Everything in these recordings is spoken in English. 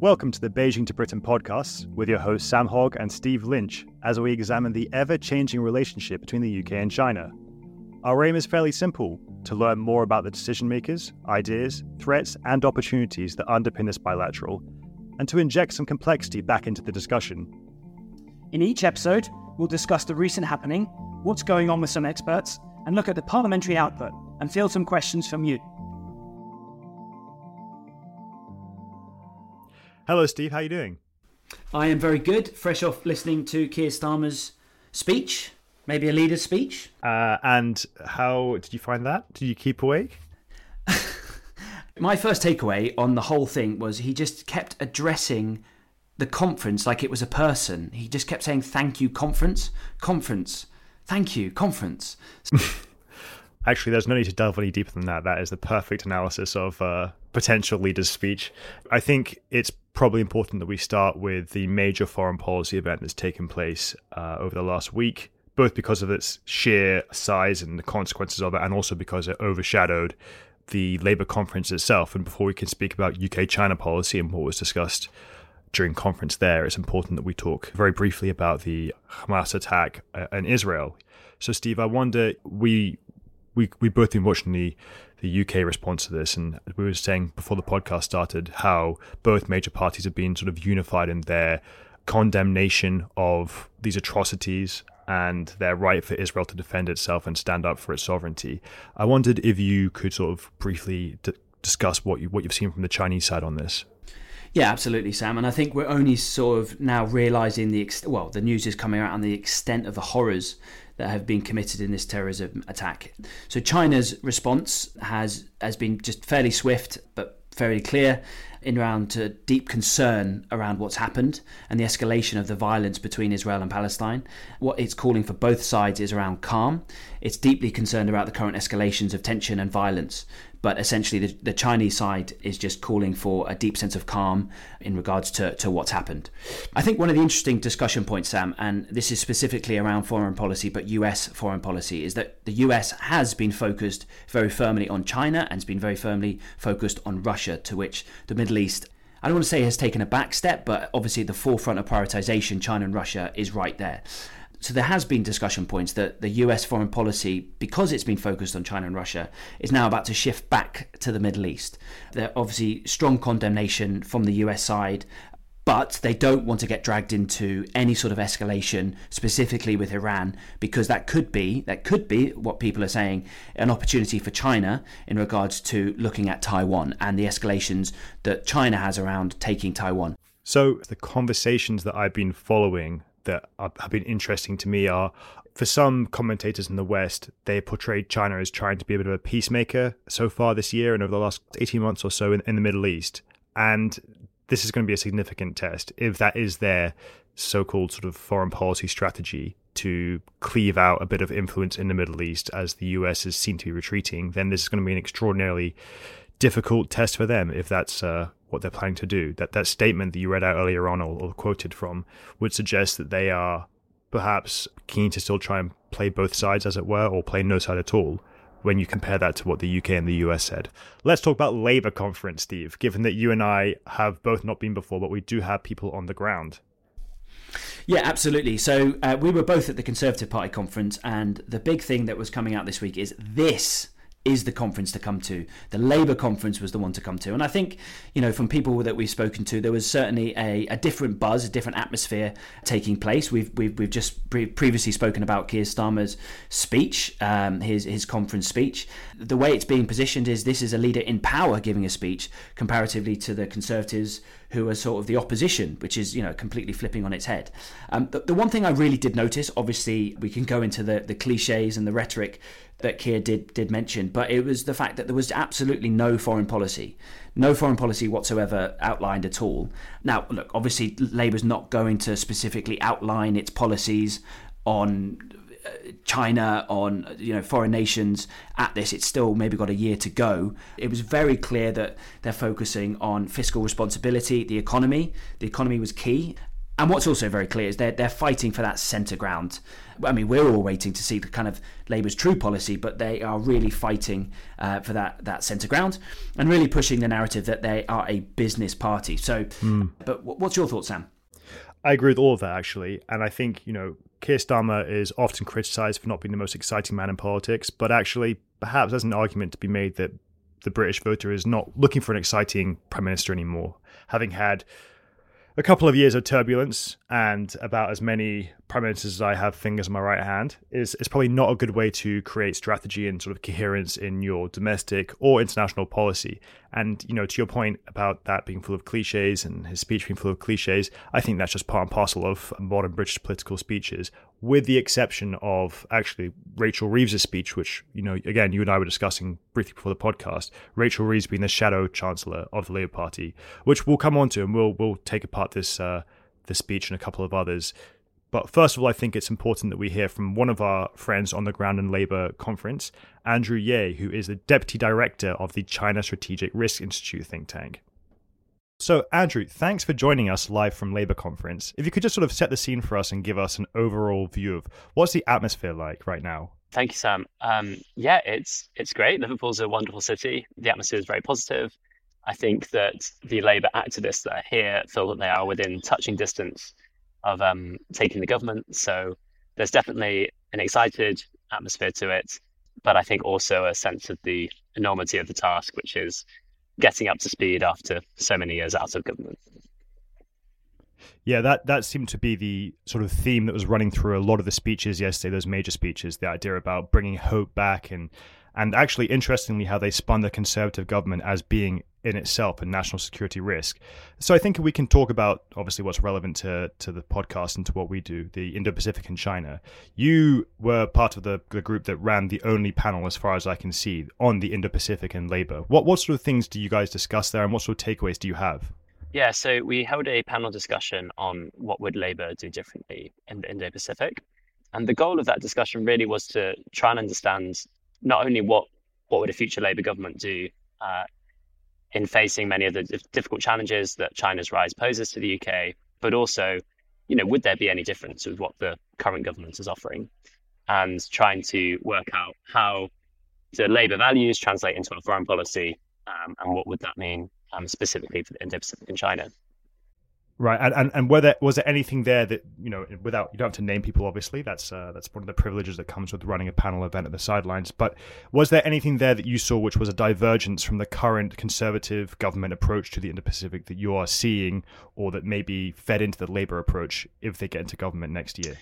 Welcome to the Beijing to Britain podcast with your hosts Sam Hogg and Steve Lynch as we examine the ever changing relationship between the UK and China. Our aim is fairly simple to learn more about the decision makers, ideas, threats, and opportunities that underpin this bilateral, and to inject some complexity back into the discussion. In each episode, we'll discuss the recent happening, what's going on with some experts, and look at the parliamentary output and field some questions from you. Hello, Steve. How are you doing? I am very good. Fresh off listening to Keir Starmer's speech, maybe a leader's speech. Uh, and how did you find that? Did you keep awake? My first takeaway on the whole thing was he just kept addressing the conference like it was a person. He just kept saying, Thank you, conference, conference, thank you, conference. Actually, there's no need to delve any deeper than that. That is the perfect analysis of uh, potential leader's speech. I think it's probably important that we start with the major foreign policy event that's taken place uh, over the last week, both because of its sheer size and the consequences of it, and also because it overshadowed the Labour conference itself. And before we can speak about UK China policy and what was discussed during conference there, it's important that we talk very briefly about the Hamas attack uh, in Israel. So, Steve, I wonder we we we both been watching the the UK response to this, and we were saying before the podcast started how both major parties have been sort of unified in their condemnation of these atrocities and their right for Israel to defend itself and stand up for its sovereignty. I wondered if you could sort of briefly d- discuss what you what you've seen from the Chinese side on this. Yeah, absolutely, Sam. And I think we're only sort of now realizing the ex- well, the news is coming out on the extent of the horrors that have been committed in this terrorism attack. So China's response has has been just fairly swift but fairly clear in around to deep concern around what's happened and the escalation of the violence between Israel and Palestine. What it's calling for both sides is around calm. It's deeply concerned about the current escalations of tension and violence but essentially, the, the, Chinese side is just calling for a deep sense of calm in regards to, to what's happened. I think one of the interesting discussion points, Sam, and this is specifically around foreign policy, but US foreign policy, is that the US has been focused very firmly on China and has been very firmly focused on Russia, to which the Middle East I don't want to say has taken a back step, but obviously the forefront of prioritization, China and Russia, is right there so there has been discussion points that the US foreign policy, because it's been focused on China and Russia, is now about to shift back to the Middle East. There obviously strong condemnation from the US side, but they don't want to get dragged into any sort of escalation, specifically with Iran, because that could be that could be what people are saying an opportunity for China in regards to looking at Taiwan and the escalations that China has around taking Taiwan. So the conversations that I've been following that have been interesting to me are for some commentators in the West, they portrayed China as trying to be a bit of a peacemaker so far this year and over the last 18 months or so in, in the Middle East. And this is going to be a significant test if that is their so called sort of foreign policy strategy to cleave out a bit of influence in the Middle East as the US is seen to be retreating, then this is going to be an extraordinarily difficult test for them if that's uh, what they're planning to do. That that statement that you read out earlier on or, or quoted from would suggest that they are perhaps keen to still try and play both sides, as it were, or play no side at all. When you compare that to what the UK and the US said, let's talk about Labour conference, Steve. Given that you and I have both not been before, but we do have people on the ground. Yeah, absolutely. So uh, we were both at the Conservative Party conference, and the big thing that was coming out this week is this is the conference to come to. The Labour conference was the one to come to. And I think, you know, from people that we've spoken to, there was certainly a, a different buzz, a different atmosphere taking place. We've, we've, we've just pre- previously spoken about Keir Starmer's speech, um, his, his conference speech. The way it's being positioned is this is a leader in power giving a speech comparatively to the Conservatives who are sort of the opposition, which is, you know, completely flipping on its head. Um, the, the one thing I really did notice, obviously, we can go into the, the cliches and the rhetoric that Keir did did mention, but it was the fact that there was absolutely no foreign policy, no foreign policy whatsoever outlined at all. Now, look, obviously, Labour's not going to specifically outline its policies on uh, China, on you know foreign nations at this. It's still maybe got a year to go. It was very clear that they're focusing on fiscal responsibility, the economy. The economy was key, And what's also very clear is they're, they're fighting for that centre ground. I mean, we're all waiting to see the kind of Labour's true policy, but they are really fighting uh, for that, that centre ground and really pushing the narrative that they are a business party. So, mm. but what's your thoughts, Sam? I agree with all of that, actually. And I think, you know, Keir Starmer is often criticised for not being the most exciting man in politics, but actually, perhaps there's an argument to be made that the British voter is not looking for an exciting prime minister anymore, having had a couple of years of turbulence and about as many prime ministers as I have fingers on my right hand is, is probably not a good way to create strategy and sort of coherence in your domestic or international policy. And, you know, to your point about that being full of cliches and his speech being full of cliches, I think that's just part and parcel of modern British political speeches, with the exception of actually Rachel Reeves' speech, which, you know, again, you and I were discussing briefly before the podcast. Rachel Reeves being the shadow chancellor of the Labour Party, which we'll come on to and we'll, we'll take apart this, uh, this speech and a couple of others. But first of all, I think it's important that we hear from one of our friends on the ground in Labour conference, Andrew Yeh, who is the Deputy Director of the China Strategic Risk Institute think tank. So, Andrew, thanks for joining us live from Labour conference. If you could just sort of set the scene for us and give us an overall view of what's the atmosphere like right now? Thank you, Sam. Um, yeah, it's it's great. Liverpool's a wonderful city. The atmosphere is very positive. I think that the Labour activists that are here feel that they are within touching distance of um, taking the government. So there's definitely an excited atmosphere to it, but I think also a sense of the enormity of the task, which is getting up to speed after so many years out of government. Yeah, that that seemed to be the sort of theme that was running through a lot of the speeches yesterday. Those major speeches, the idea about bringing hope back and and actually, interestingly, how they spun the Conservative government as being in itself a national security risk. So I think we can talk about obviously what's relevant to to the podcast and to what we do, the Indo-Pacific and China. You were part of the, the group that ran the only panel, as far as I can see, on the Indo-Pacific and Labour. What what sort of things do you guys discuss there, and what sort of takeaways do you have? Yeah, so we held a panel discussion on what would Labour do differently in the Indo-Pacific, and the goal of that discussion really was to try and understand not only what what would a future Labour government do uh, in facing many of the difficult challenges that China's rise poses to the UK, but also, you know, would there be any difference with what the current government is offering, and trying to work out how the Labour values translate into our foreign policy, um, and what would that mean um, specifically for the Indo-Pacific and China. Right, and and, and were there, was there anything there that you know, without you don't have to name people, obviously. That's uh, that's one of the privileges that comes with running a panel event at the sidelines. But was there anything there that you saw which was a divergence from the current conservative government approach to the Indo-Pacific that you are seeing, or that maybe fed into the Labour approach if they get into government next year?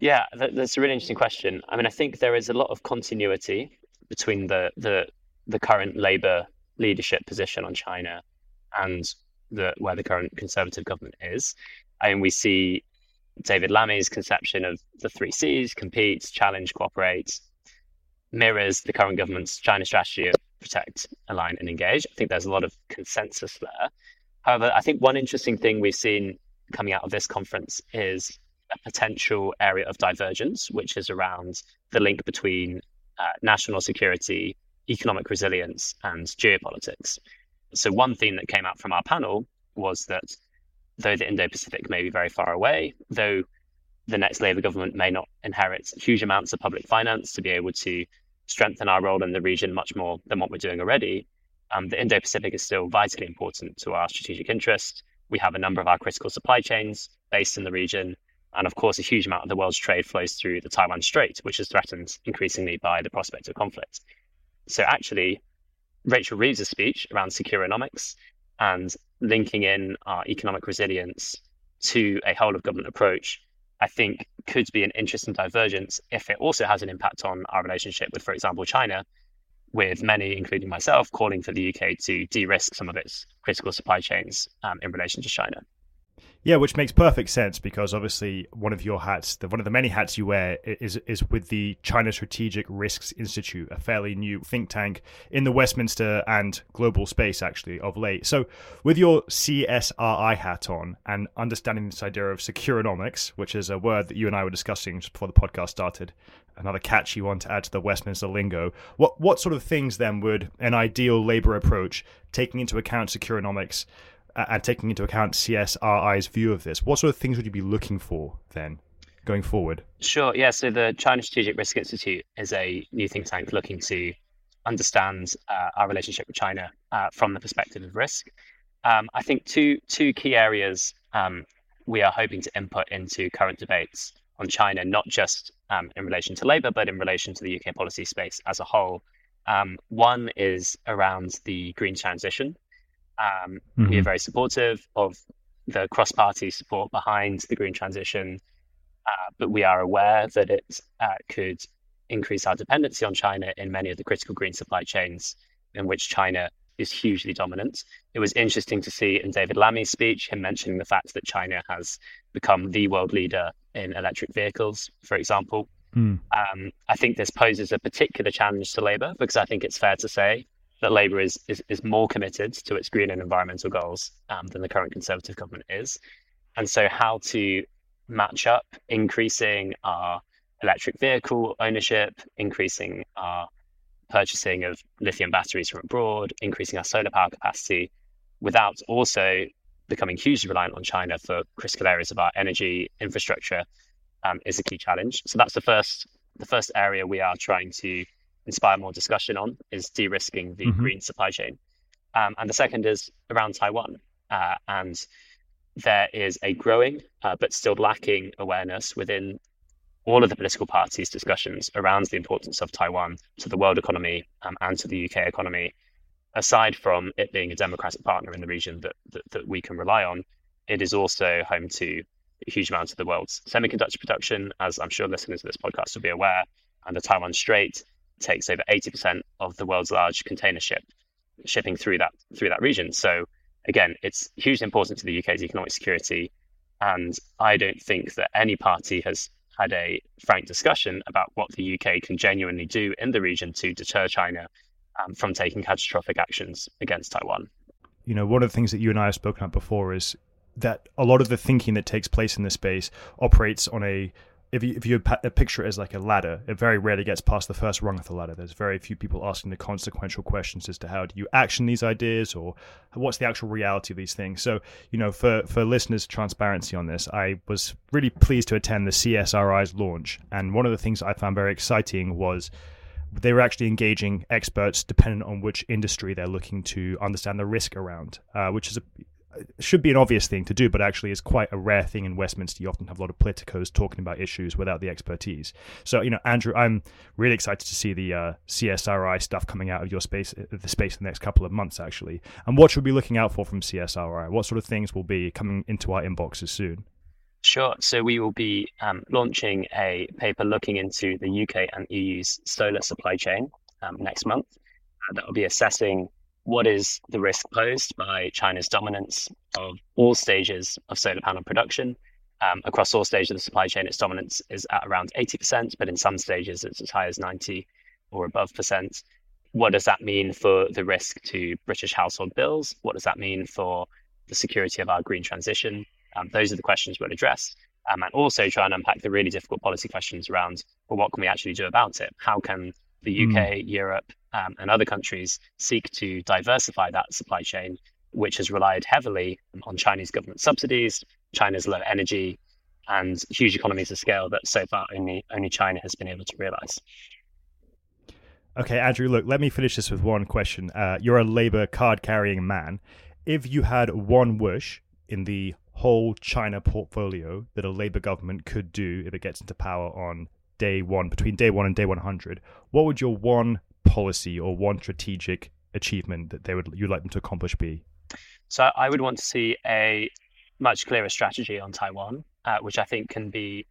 Yeah, that's a really interesting question. I mean, I think there is a lot of continuity between the the the current Labour leadership position on China and the, where the current Conservative government is. And we see David Lammy's conception of the three C's compete, challenge, cooperate mirrors the current government's China strategy of protect, align, and engage. I think there's a lot of consensus there. However, I think one interesting thing we've seen coming out of this conference is a potential area of divergence, which is around the link between uh, national security, economic resilience, and geopolitics. So, one theme that came out from our panel was that though the Indo Pacific may be very far away, though the next Labour government may not inherit huge amounts of public finance to be able to strengthen our role in the region much more than what we're doing already, um, the Indo Pacific is still vitally important to our strategic interest. We have a number of our critical supply chains based in the region. And of course, a huge amount of the world's trade flows through the Taiwan Strait, which is threatened increasingly by the prospect of conflict. So, actually, Rachel Reeves' speech around securonomics and linking in our economic resilience to a whole of government approach, I think could be an interesting divergence if it also has an impact on our relationship with, for example, China, with many, including myself, calling for the UK to de risk some of its critical supply chains um, in relation to China. Yeah, which makes perfect sense because obviously one of your hats, the, one of the many hats you wear, is is with the China Strategic Risks Institute, a fairly new think tank in the Westminster and global space, actually, of late. So, with your CSRI hat on and understanding this idea of securonomics, which is a word that you and I were discussing just before the podcast started, another catchy one to add to the Westminster lingo. What what sort of things then would an ideal Labour approach, taking into account securonomics? And taking into account CSRI's view of this, what sort of things would you be looking for then going forward? Sure. Yeah. So the China Strategic Risk Institute is a new think tank looking to understand uh, our relationship with China uh, from the perspective of risk. Um, I think two two key areas um, we are hoping to input into current debates on China, not just um, in relation to Labour, but in relation to the UK policy space as a whole. Um, one is around the green transition. Um, mm-hmm. We are very supportive of the cross party support behind the green transition, uh, but we are aware that it uh, could increase our dependency on China in many of the critical green supply chains in which China is hugely dominant. It was interesting to see in David Lammy's speech him mentioning the fact that China has become the world leader in electric vehicles, for example. Mm. Um, I think this poses a particular challenge to Labour because I think it's fair to say that Labour is, is, is more committed to its green and environmental goals um, than the current Conservative government is. And so, how to match up increasing our electric vehicle ownership, increasing our purchasing of lithium batteries from abroad, increasing our solar power capacity, without also becoming hugely reliant on China for critical areas of our energy infrastructure um, is a key challenge. So that's the first the first area we are trying to inspire more discussion on is de-risking the mm-hmm. green supply chain, um, and the second is around Taiwan. Uh, and there is a growing uh, but still lacking awareness within all of the political parties' discussions around the importance of Taiwan to the world economy um, and to the UK economy, aside from it being a democratic partner in the region that, that, that we can rely on, it is also home to a huge amount of the world's semiconductor production, as I'm sure listeners of this podcast will be aware. And the Taiwan Strait takes over 80% of the world's large container ship shipping through that through that region. So again, it's hugely important to the UK's economic security. And I don't think that any party has had a frank discussion about what the UK can genuinely do in the region to deter China um, from taking catastrophic actions against Taiwan. You know, one of the things that you and I have spoken about before is that a lot of the thinking that takes place in this space operates on a if you if you picture it as like a ladder, it very rarely gets past the first rung of the ladder. There's very few people asking the consequential questions as to how do you action these ideas or what's the actual reality of these things. So, you know, for for listeners' transparency on this, I was really pleased to attend the CSRI's launch, and one of the things I found very exciting was they were actually engaging experts dependent on which industry they're looking to understand the risk around, uh, which is a, should be an obvious thing to do, but actually is quite a rare thing in Westminster. You often have a lot of politicos talking about issues without the expertise. So, you know, Andrew, I'm really excited to see the uh, CSRI stuff coming out of your space, uh, the space in the next couple of months, actually. And what should we be looking out for from CSRI? What sort of things will be coming into our inboxes soon? Sure. So we will be um, launching a paper looking into the UK and EU's solar supply chain um, next month. Uh, that will be assessing what is the risk posed by China's dominance of all stages of solar panel production. Um, across all stages of the supply chain, its dominance is at around 80%, but in some stages it's as high as 90 or above percent. What does that mean for the risk to British household bills? What does that mean for the security of our green transition? Um, those are the questions we'll address. Um, and also try and unpack the really difficult policy questions around well, what can we actually do about it? How can the UK, mm. Europe, um, and other countries seek to diversify that supply chain, which has relied heavily on Chinese government subsidies, China's low energy, and huge economies of scale that so far only only China has been able to realize. Okay, Andrew, look, let me finish this with one question. Uh, you're a Labour card carrying man. If you had one wish in the whole China portfolio that a Labour government could do if it gets into power on day one, between day one and day 100, what would your one policy or one strategic achievement that they would you'd like them to accomplish be? So I would want to see a much clearer strategy on Taiwan, uh, which I think can be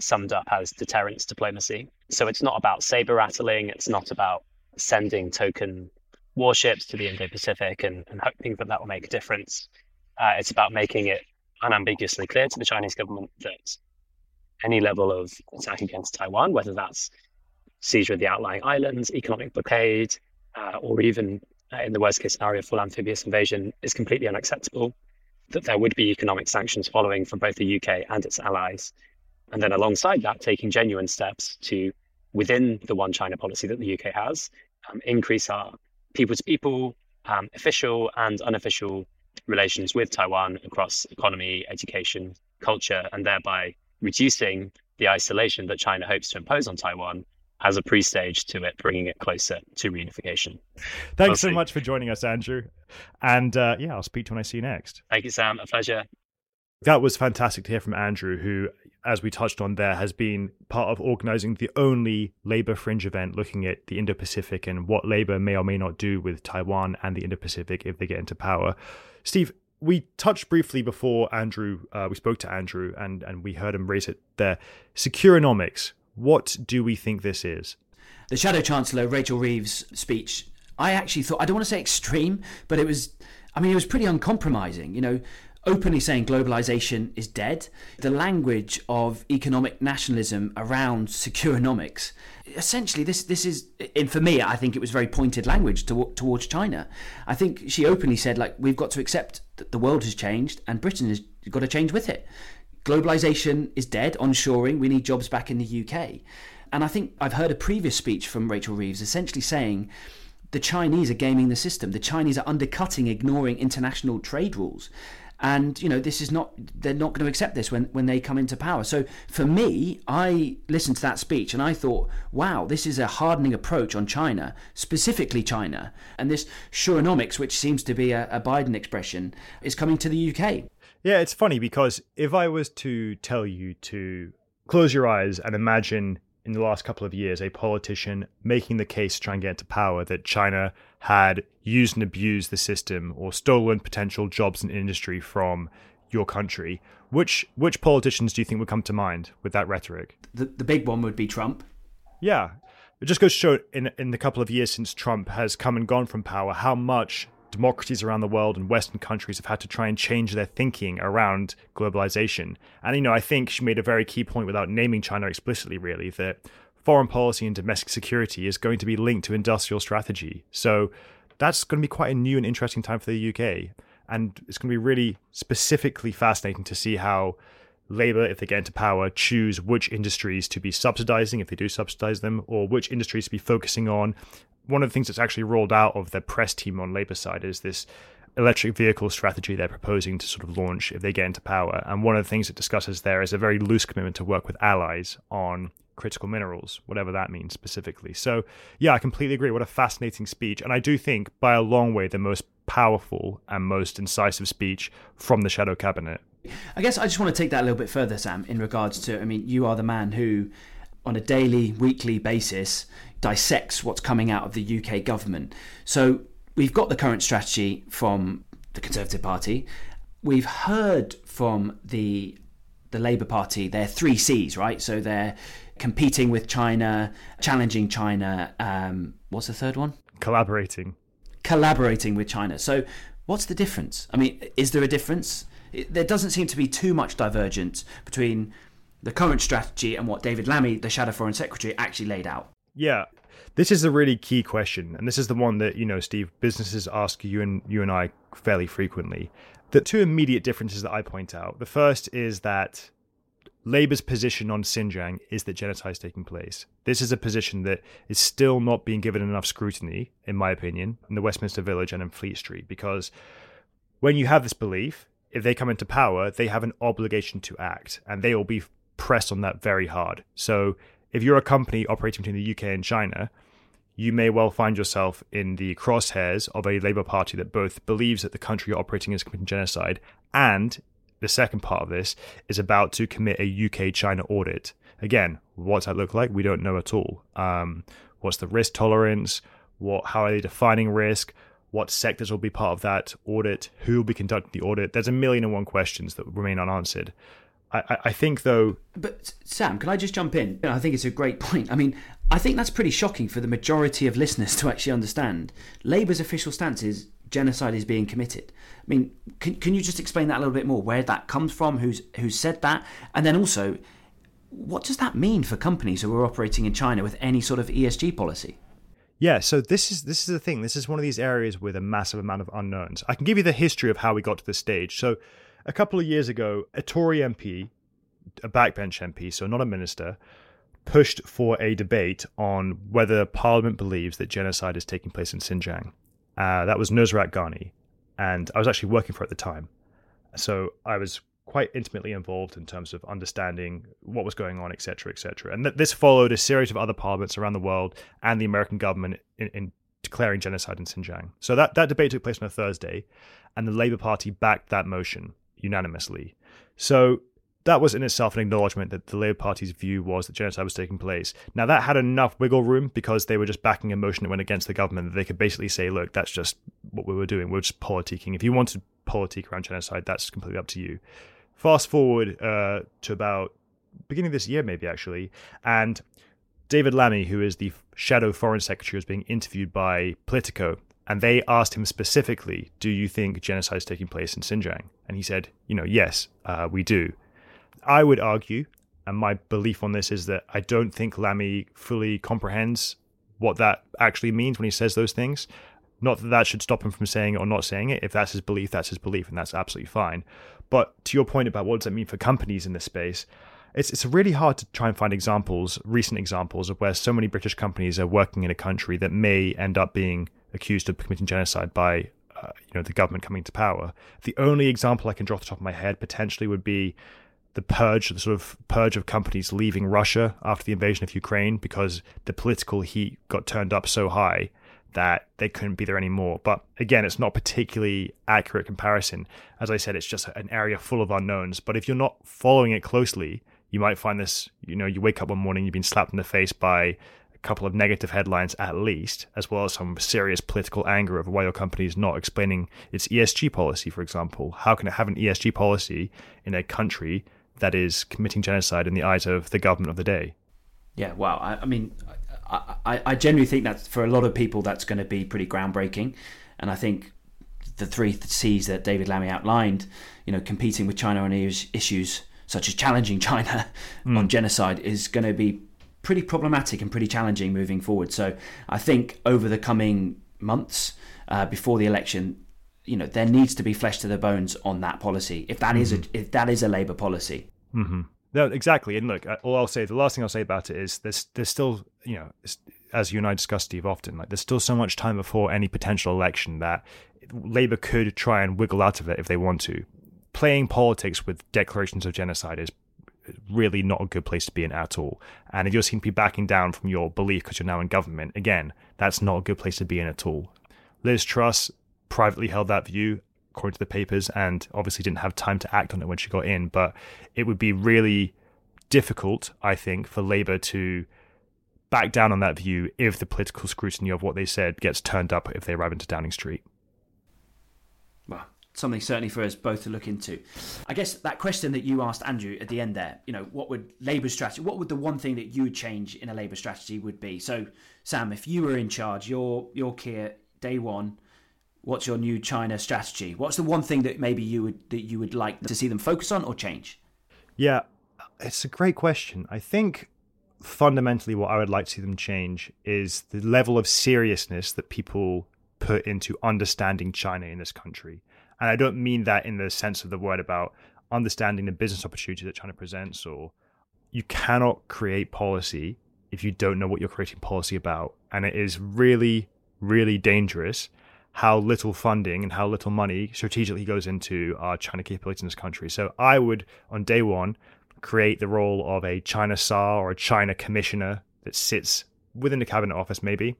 summed up as deterrence diplomacy. So it's not about saber rattling. It's not about sending token warships to the Indo-Pacific and, and hoping that that will make a difference. Uh, it's about making it unambiguously clear to the Chinese government that any level of attack against Taiwan, whether that's seizure of the outlying islands, economic blockade, uh, or even uh, in the worst case scenario, full amphibious invasion, is completely unacceptable. That there would be economic sanctions following from both the UK and its allies. And then alongside that, taking genuine steps to, within the one China policy that the UK has, um, increase our people to people, um, official and unofficial relations with Taiwan across economy, education, culture, and thereby reducing the isolation that China hopes to impose on Taiwan as a pre-stage to it, bringing it closer to reunification. Thanks so much for joining us, Andrew. And uh, yeah, I'll speak to you when I see you next. Thank you, Sam. A pleasure. That was fantastic to hear from Andrew, who, as we touched on there, has been part of organizing the only Labour fringe event looking at the Indo Pacific and what Labour may or may not do with Taiwan and the Indo Pacific if they get into power. Steve, we touched briefly before Andrew, uh, we spoke to Andrew and, and we heard him raise it there. Securonomics, what do we think this is? The Shadow Chancellor, Rachel Reeves' speech, I actually thought, I don't want to say extreme, but it was, I mean, it was pretty uncompromising. You know, openly saying globalization is dead. The language of economic nationalism around securonomics. Essentially, this this is, and for me, I think it was very pointed language to, towards China. I think she openly said, like, we've got to accept that the world has changed and Britain has got to change with it. Globalization is dead, onshoring, we need jobs back in the UK. And I think I've heard a previous speech from Rachel Reeves essentially saying the Chinese are gaming the system. The Chinese are undercutting, ignoring international trade rules and you know this is not they're not going to accept this when when they come into power. So for me i listened to that speech and i thought wow this is a hardening approach on china specifically china. And this securonomics which seems to be a, a biden expression is coming to the uk yeah it's funny because if i was to tell you to close your eyes and imagine in the last couple of years a politician making the case to try and get into power that China had used and abused the system or stolen potential jobs and industry from your country. Which which politicians do you think would come to mind with that rhetoric? The the big one would be Trump. Yeah. It just goes to show in in the couple of years since Trump has come and gone from power how much democracies around the world and Western countries have had to try and change their thinking around globalization. And, you know, I think she made a very key point without naming China explicitly, really, that foreign policy and domestic security is going to be linked to industrial strategy. So that's going to be quite a new and interesting time for the UK. And it's going to be really specifically fascinating to see how Labour, if they get into power, choose which industries to be subsidizing, if they do subsidize them, or which industries to be focusing on, one of the things that's actually rolled out of the press team on Labour side is this electric vehicle strategy they're proposing to sort of launch if they get into power. And one of the things it discusses there is a very loose commitment to work with allies on critical minerals, whatever that means specifically. So, yeah, I completely agree. What a fascinating speech. And I do think, by a long way, the most powerful and most incisive speech from the Shadow Cabinet. I guess I just want to take that a little bit further, Sam, in regards to, I mean, you are the man who, on a daily, weekly basis, dissects what's coming out of the UK government. So we've got the current strategy from the Conservative Party. We've heard from the the Labour Party their three C's, right? So they're competing with China, challenging China. Um, what's the third one? Collaborating. Collaborating with China. So what's the difference? I mean, is there a difference? It, there doesn't seem to be too much divergence between the current strategy and what David Lammy, the Shadow Foreign Secretary, actually laid out. Yeah. This is a really key question, and this is the one that, you know, Steve, businesses ask you and you and I fairly frequently. The two immediate differences that I point out. The first is that Labour's position on Xinjiang is that genocide is taking place. This is a position that is still not being given enough scrutiny, in my opinion, in the Westminster Village and in Fleet Street, because when you have this belief, if they come into power, they have an obligation to act, and they will be pressed on that very hard. So if you're a company operating between the UK and China, you may well find yourself in the crosshairs of a Labour Party that both believes that the country you're operating is committing genocide, and the second part of this is about to commit a UK China audit. Again, what's that look like? We don't know at all. Um, what's the risk tolerance? What? How are they defining risk? What sectors will be part of that audit? Who will be conducting the audit? There's a million and one questions that remain unanswered. I, I think though. But Sam, can I just jump in? I think it's a great point. I mean, I think that's pretty shocking for the majority of listeners to actually understand. Labour's official stance is genocide is being committed. I mean, can, can you just explain that a little bit more? Where that comes from? Who's who's said that? And then also, what does that mean for companies who are operating in China with any sort of ESG policy? Yeah, so this is this is the thing. This is one of these areas with a massive amount of unknowns. I can give you the history of how we got to this stage. So a couple of years ago, a Tory MP, a backbench MP, so not a minister, pushed for a debate on whether Parliament believes that genocide is taking place in Xinjiang. Uh, that was Nusrat Ghani. and I was actually working for at the time. So I was quite intimately involved in terms of understanding what was going on, etc., etc. And th- this followed a series of other parliaments around the world and the American government in, in declaring genocide in Xinjiang. So that, that debate took place on a Thursday, and the Labour Party backed that motion unanimously. So that was in itself an acknowledgement that the Labour Party's view was that genocide was taking place. Now, that had enough wiggle room because they were just backing a motion that went against the government that they could basically say, look, that's just what we were doing. We are just politicking. If you want to politic around genocide, that's completely up to you. Fast forward uh, to about beginning of this year, maybe actually, and David Lammy, who is the shadow foreign secretary, was being interviewed by Politico, and they asked him specifically, "Do you think genocide is taking place in Xinjiang?" And he said, "You know, yes, uh, we do." I would argue, and my belief on this is that I don't think Lammy fully comprehends what that actually means when he says those things. Not that that should stop him from saying it or not saying it. If that's his belief, that's his belief, and that's absolutely fine. But to your point about what does that mean for companies in this space, it's it's really hard to try and find examples, recent examples of where so many British companies are working in a country that may end up being accused of committing genocide by uh, you know the government coming to power. The only example I can draw off the top of my head potentially would be the purge, the sort of purge of companies leaving Russia after the invasion of Ukraine because the political heat got turned up so high that they couldn't be there anymore. But again, it's not particularly accurate comparison. As I said, it's just an area full of unknowns. But if you're not following it closely, you might find this, you know, you wake up one morning, you've been slapped in the face by a couple of negative headlines at least, as well as some serious political anger over why your company is not explaining its ESG policy, for example. How can it have an ESG policy in a country that is committing genocide in the eyes of the government of the day? Yeah, wow. I, I mean, I, I genuinely think that for a lot of people, that's going to be pretty groundbreaking. And I think the three C's that David Lammy outlined, you know, competing with China on issues such as challenging China mm. on genocide is going to be pretty problematic and pretty challenging moving forward. So I think over the coming months uh, before the election, you know, there needs to be flesh to the bones on that policy. If that mm-hmm. is a if that is a Labour policy. Mm-hmm. No, exactly. And look, uh, all I'll say, the last thing I'll say about it is there's there's still, you know, as you and I discussed, Steve, often, like there's still so much time before any potential election that Labour could try and wiggle out of it if they want to. Playing politics with declarations of genocide is really not a good place to be in at all. And if you're be backing down from your belief because you're now in government, again, that's not a good place to be in at all. Liz Truss privately held that view according to the papers, and obviously didn't have time to act on it when she got in. But it would be really difficult, I think, for Labour to back down on that view if the political scrutiny of what they said gets turned up if they arrive into Downing Street. Well, something certainly for us both to look into. I guess that question that you asked Andrew at the end there, you know, what would Labour's strategy, what would the one thing that you would change in a Labour strategy would be? So, Sam, if you were in charge, your your Keir, day one, what's your new China strategy? What's the one thing that maybe you would that you would like to see them focus on or change? Yeah, it's a great question. I think fundamentally what I would like to see them change is the level of seriousness that people put into understanding China in this country. And I don't mean that in the sense of the word about understanding the business opportunity that China presents or you cannot create policy if you don't know what you're creating policy about. And it is really, really dangerous how little funding and how little money strategically goes into our China capabilities in this country. So I would, on day one, create the role of a China tsar or a China commissioner that sits within the cabinet office, maybe,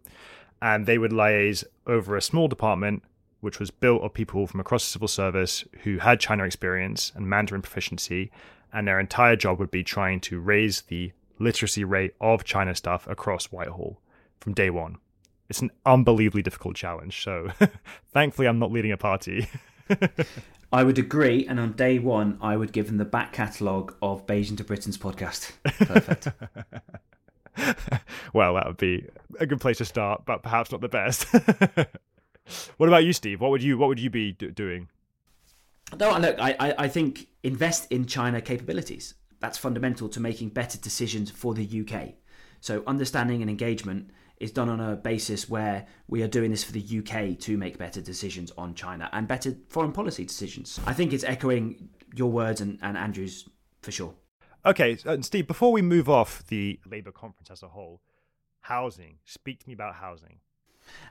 and they would liaise over a small department which was built of people from across the civil service who had China experience and Mandarin proficiency, and their entire job would be trying to raise the literacy rate of China stuff across Whitehall from day one it's an unbelievably difficult challenge. So thankfully, I'm not leading a party. I would agree, and on day one, I would give them the back catalogue of Beijing to Britain's podcast. Perfect. well, that would be a good place to start, but perhaps not the best. what about you, Steve? What would you What would you be do- doing? No, look, I, I think invest in China capabilities. That's fundamental to making better decisions for the UK. So understanding and engagement is done on a basis where we are doing this for the UK to make better decisions on China and better foreign policy decisions. I think it's echoing your words and, and Andrew's for sure. Okay, and Steve, before we move off the Labour conference as a whole, housing. Speak to me about housing.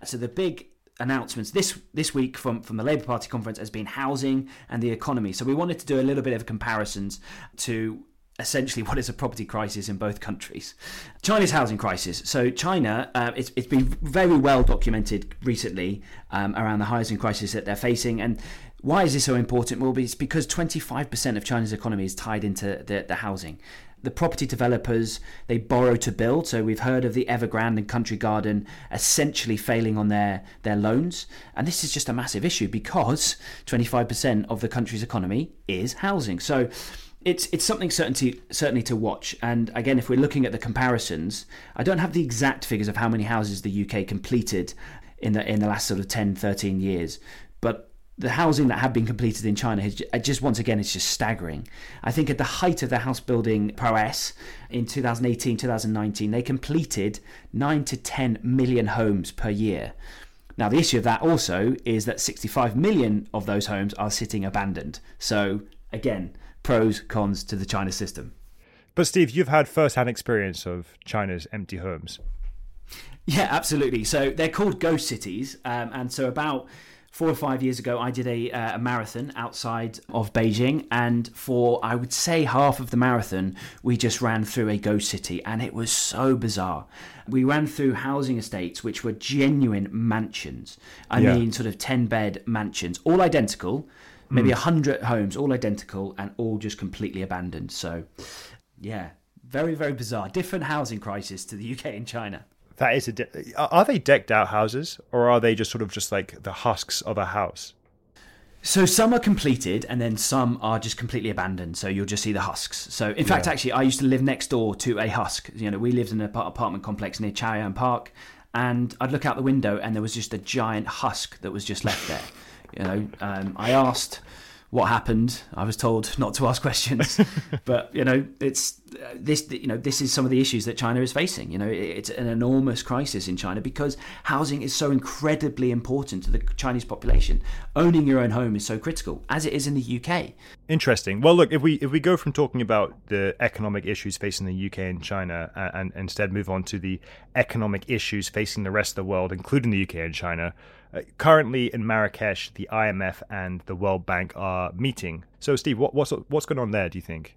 So the big announcements this this week from from the Labour Party conference has been housing and the economy. So we wanted to do a little bit of comparisons to essentially what is a property crisis in both countries. China's housing crisis. So China, uh, it's, it's been very well documented recently um, around the housing crisis that they're facing, and why is this so important? Well, it's because 25% of China's economy is tied into the, the housing the property developers they borrow to build. So we've heard of the Evergrande and Country Garden essentially failing on their their loans, and this is just a massive issue because 25% of the country's economy is housing. So it's it's something certainly certainly to watch. And again, if we're looking at the comparisons, I don't have the exact figures of how many houses the UK completed in the in the last sort of 10, 13 years, but the housing that had been completed in China has uh, just once again it's just staggering. I think at the height of the house building prowess in 2018 2019 they completed 9 to 10 million homes per year. Now the issue of that also is that 65 million of those homes are sitting abandoned. So again, pros cons to the China system. But Steve, you've had first-hand experience of China's empty homes. Yeah, absolutely. So they're called ghost cities, um, and so about four or five years ago, I did a, uh, a, marathon outside of Beijing, and for I would say half of the marathon, we just ran through a ghost city, and it was so bizarre. We ran through housing estates, which were genuine mansions. I yeah. mean, sort of 10 bed mansions, all identical, maybe a mm. 100 homes, all identical, and all just completely abandoned. So, yeah, very, very bizarre. Different housing crisis to the UK and China. That is a. De- are they decked out houses, or are they just sort of just like the husks of a house? So some are completed, and then some are just completely abandoned. So you'll just see the husks. So in fact, actually, I used to live next door to a husk. You know, we lived in an apartment complex near Chaoyang Park, and I'd look out the window, and there was just a giant husk that was just left there. You know, um, I asked what happened. I was told not to ask questions, but you know, it's uh, this. You know, this is some of the issues that China is facing. You know, it's an enormous crisis in China because housing is so incredibly important to the Chinese population. Owning your own home is so critical, as it is in the UK. Interesting. Well, look, if we if we go from talking about the economic issues facing the UK and China, and, and instead move on to the economic issues facing the rest of the world, including the UK and China. Uh, currently in Marrakesh, the IMF and the World Bank are meeting. So, Steve, what, what's what's going on there? Do you think?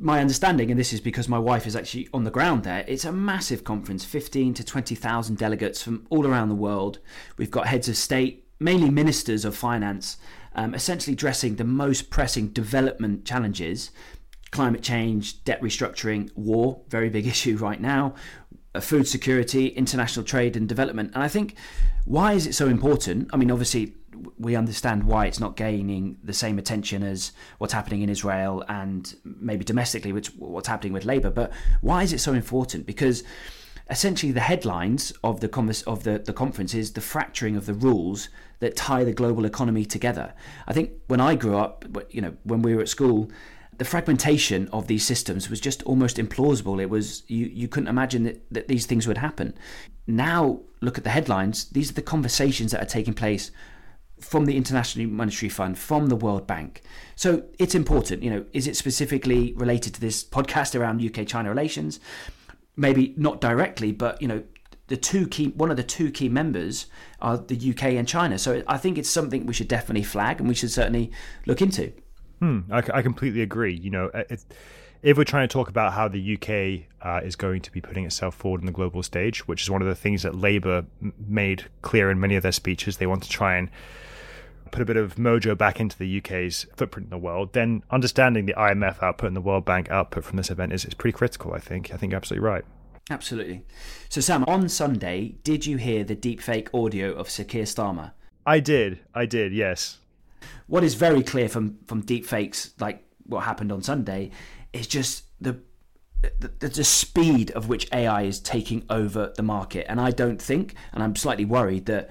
My understanding, and this is because my wife is actually on the ground there, it's a massive conference, fifteen to twenty thousand delegates from all around the world. We've got heads of state, mainly ministers of finance, um, essentially addressing the most pressing development challenges climate change, debt restructuring, war, very big issue right now, food security, international trade and development. And I think why is it so important? I mean, obviously, we understand why it's not gaining the same attention as what's happening in Israel and maybe domestically, which what's happening with Labour. But why is it so important? Because essentially, the headlines of the converse, of the, the conference is the fracturing of the rules that tie the global economy together. I think when I grew up, you know, when we were at school, the fragmentation of these systems was just almost implausible. It was you, you couldn't imagine that, that these things would happen. Now look at the headlines. These are the conversations that are taking place from the International Monetary Fund, from the World Bank. So it's important, you know, is it specifically related to this podcast around UK China relations? Maybe not directly, but you know, the two key one of the two key members are the UK and China. So I think it's something we should definitely flag and we should certainly look into. Hmm, I, I completely agree. You know, if we're trying to talk about how the UK uh, is going to be putting itself forward in the global stage, which is one of the things that Labour made clear in many of their speeches, they want to try and put a bit of mojo back into the UK's footprint in the world, then understanding the IMF output and the World Bank output from this event is, is pretty critical, I think. I think you're absolutely right. Absolutely. So, Sam, on Sunday, did you hear the deepfake audio of Sir Keir Starmer? I did. I did, yes what is very clear from from deep fakes, like what happened on Sunday, is just the the, the, speed of which AI is taking over the market. And I don't think, and I'm slightly worried that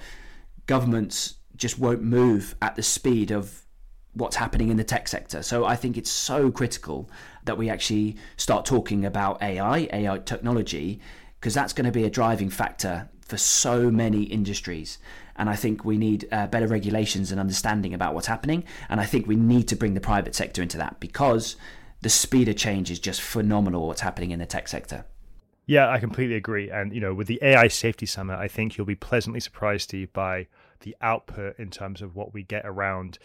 governments just won't move at the speed of what's happening in the tech sector. So I think it's so critical that we actually start talking about AI, AI technology, because that's going to be a driving factor for so many industries. And I think we need uh, better regulations and understanding about what's happening. And I think we need to bring the private sector into that because the speed of change is just phenomenal what's happening in the tech sector. Yeah, I completely agree. And, you know, with the AI Safety Summit, I think you'll be pleasantly surprised, by the output in terms of what we get around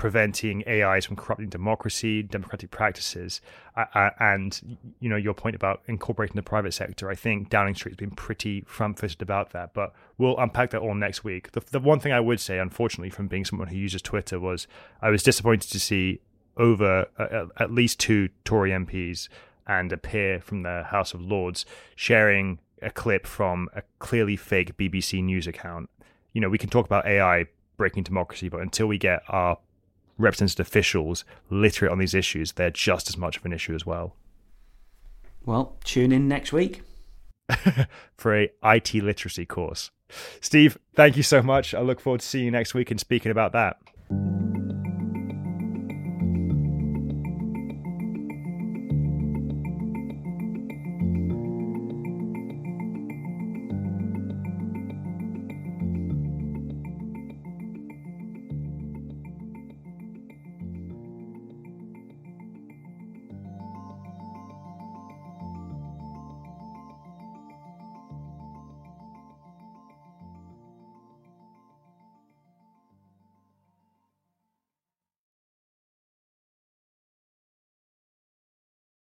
preventing AIs from corrupting democracy, democratic practices, uh, and you know your point about incorporating the private sector. I think Downing Street has been pretty front-footed about that, but we'll unpack that all next week. The, the one thing I would say, unfortunately, from being someone who uses Twitter, was I was disappointed to see over uh, at least two Tory MPs and a peer from the House of Lords sharing a clip from a clearly fake BBC News account. You know, we can talk about AI breaking democracy, but until we get our represented officials literate on these issues, they're just as much of an issue as well. Well, tune in next week for a IT literacy course. Steve, thank you so much. I look forward to seeing you next week and speaking about that.